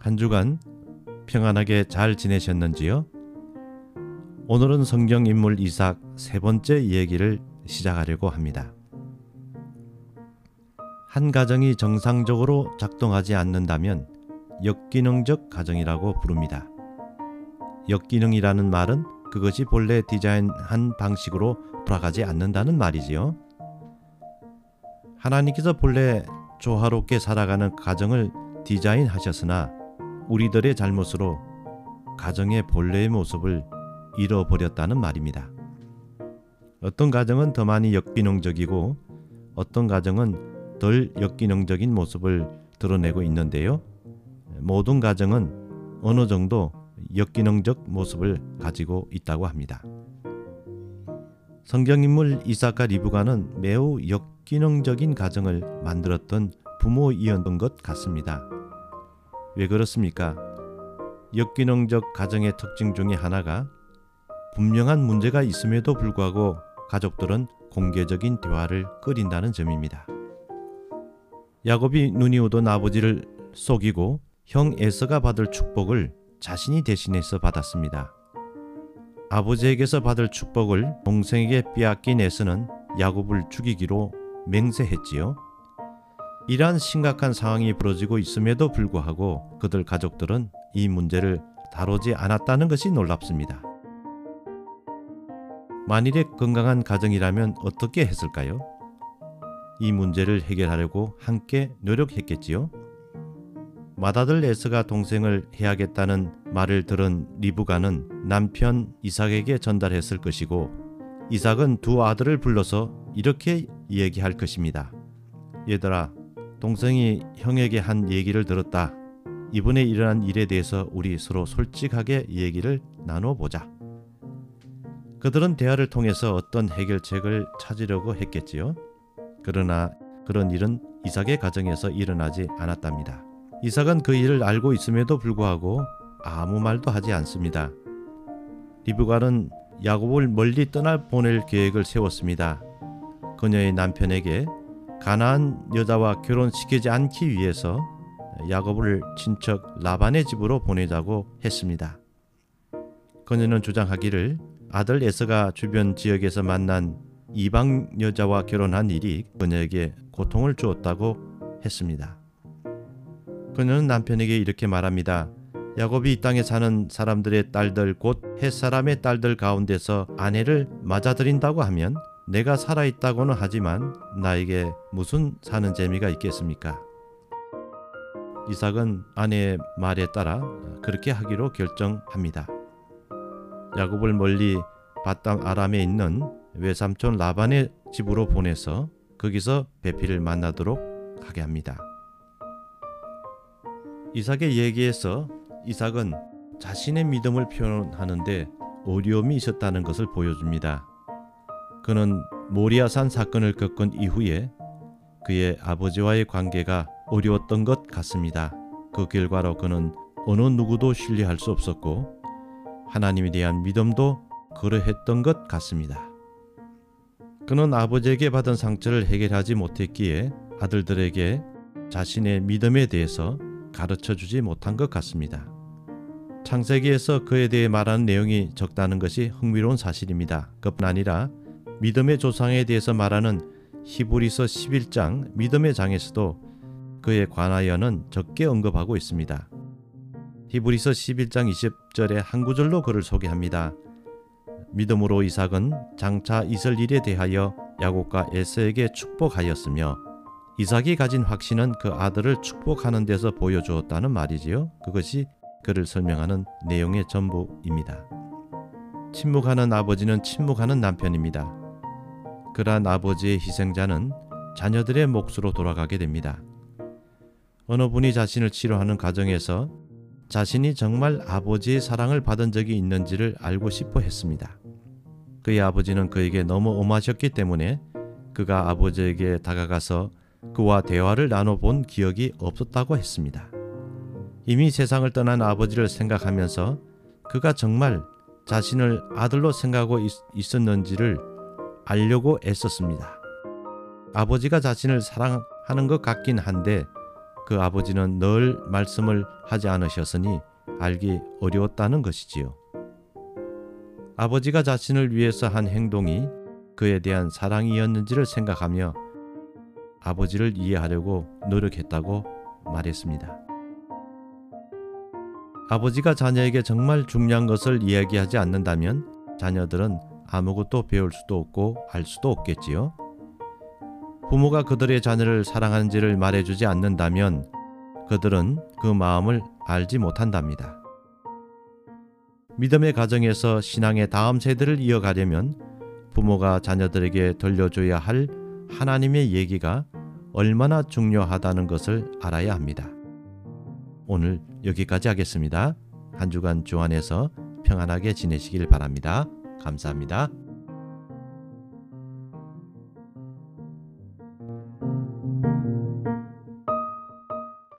한 주간 평안하게 잘 지내셨는지요? 오늘은 성경 인물 이삭 세 번째 이야기를 시작하려고 합니다. 한 가정이 정상적으로 작동하지 않는다면 역기능적 가정이라고 부릅니다. 역기능이라는 말은 그것이 본래 디자인한 방식으로 돌아가지 않는다는 말이지요. 하나님께서 본래 조화롭게 살아가는 가정을 디자인하셨으나 우리들의 잘못으로 가정의 본래의 모습을 잃어버렸다는 말입니다. 어떤 가정은 더 많이 역기능적이고 어떤 가정은 덜 역기능적인 모습을 드러내고 있는데요. 모든 가정은 어느 정도 역기능적 모습을 가지고 있다고 합니다. 성경인물 이사카 리브가는 매우 역기능적인 가정을 만들었던 부모이었던 것 같습니다. 왜 그렇습니까? 역기능적 가정의 특징 중에 하나가 분명한 문제가 있음에도 불구하고 가족들은 공개적인 대화를 끓인다는 점입니다. 야곱이 눈이 오던 아버지를 속이고 형 에서가 받을 축복을 자신이 대신해서 받았습니다. 아버지에게서 받을 축복을 동생에게 빼앗긴 에서는 야곱을 죽이기로 맹세했지요. 이러한 심각한 상황이 벌어지고 있음에도 불구하고 그들 가족들은 이 문제를 다루지 않았다는 것이 놀랍습니다. 만일에 건강한 가정이라면 어떻게 했을까요? 이 문제를 해결하려고 함께 노력했겠지요. 맏아들 에스가 동생을 해야겠다는 말을 들은 리브가는 남편 이삭에게 전달했을 것이고 이삭은 두 아들을 불러서 이렇게 얘기할 것입니다. 얘들아, 동생이 형에게 한 얘기를 들었다. 이번에 일어난 일에 대해서 우리 서로 솔직하게 얘기를 나눠보자. 그들은 대화를 통해서 어떤 해결책을 찾으려고 했겠지요. 그러나 그런 일은 이삭의 가정에서 일어나지 않았답니다. 이삭은 그 일을 알고 있음에도 불구하고 아무 말도 하지 않습니다. 리브가는 야곱을 멀리 떠날 보낼 계획을 세웠습니다. 그녀의 남편에게 가나안 여자와 결혼시키지 않기 위해서 야곱을 친척 라반의 집으로 보내자고 했습니다. 그녀는 주장하기를 아들 에서가 주변 지역에서 만난 이방 여자와 결혼한 일이 그녀에게 고통을 주었다고 했습니다. 그녀는 남편에게 이렇게 말합니다. 야곱이 이 땅에 사는 사람들의 딸들 곧 햇사람의 딸들 가운데서 아내를 맞아들인다고 하면 내가 살아있다고는 하지만 나에게 무슨 사는 재미가 있겠습니까? 이삭은 아내의 말에 따라 그렇게 하기로 결정합니다. 야곱을 멀리 바담 아람에 있는 외삼촌 라반의 집으로 보내서 거기서 베피를 만나도록 하게 합니다. 이삭의 얘기에서 이삭은 자신의 믿음을 표현하는데 어려움이 있었다는 것을 보여줍니다. 그는 모리아산 사건을 겪은 이후에 그의 아버지와의 관계가 어려웠던 것 같습니다. 그 결과로 그는 어느 누구도 신뢰할 수 없었고 하나님에 대한 믿음도 그러했던 것 같습니다. 그는 아버지에게 받은 상처를 해결하지 못했기에 아들들에게 자신의 믿음에 대해서 가르쳐 주지 못한 것 같습니다. 창세기에서 그에 대해 말하는 내용이 적다는 것이 흥미로운 사실입니다. 그뿐 아니라 믿음의 조상에 대해서 말하는 히브리서 11장 믿음의 장에서도 그에 관하여는 적게 언급하고 있습니다. 히브리서 11장 20절에 한 구절로 그를 소개합니다. 믿음으로 이삭은 장차 있을 일에 대하여 야곱과 에서에게 축복하였으며 이삭이 가진 확신은 그 아들을 축복하는 데서 보여주었다는 말이지요. 그것이 그를 설명하는 내용의 전부입니다. 침묵하는 아버지는 침묵하는 남편입니다. 그러한 아버지의 희생자는 자녀들의 몫으로 돌아가게 됩니다. 어느 분이 자신을 치료하는 가정에서 자신이 정말 아버지의 사랑을 받은 적이 있는지를 알고 싶어 했습니다. 그의 아버지는 그에게 너무 엄하셨기 때문에 그가 아버지에게 다가가서 그와 대화를 나눠본 기억이 없었다고 했습니다. 이미 세상을 떠난 아버지를 생각하면서 그가 정말 자신을 아들로 생각하고 있, 었는지를 알려고 애썼습니다. 아버지가 자신을 사랑하는 것 같긴 한데 그 아버지는 늘 말씀을 하지 않으셨으니 알기 어려웠다는 것이지요. 아버지가 자신을 위해서 한 행동이 그에 대한 사랑이었는지를 생각하며 아버지를 이해하려고 노력했다고 말했습니다. 아버지가 자녀에게 정말 중요한 것을 이야기하지 않는다면 자녀들은 아무것도 배울 수도 없고 알 수도 없겠지요. 부모가 그들의 자녀를 사랑하는지를 말해주지 않는다면 그들은 그 마음을 알지 못한답니다. 믿음의 가정에서 신앙의 다음 세대를 이어가려면 부모가 자녀들에게 들려줘야 할 하나님의 얘기가 얼마나 중요하다는 것을 알아야 합니다. 오늘 여기까지 하겠습니다. 한 주간 주 안에서 평안하게 지내시길 바랍니다. 감사합니다.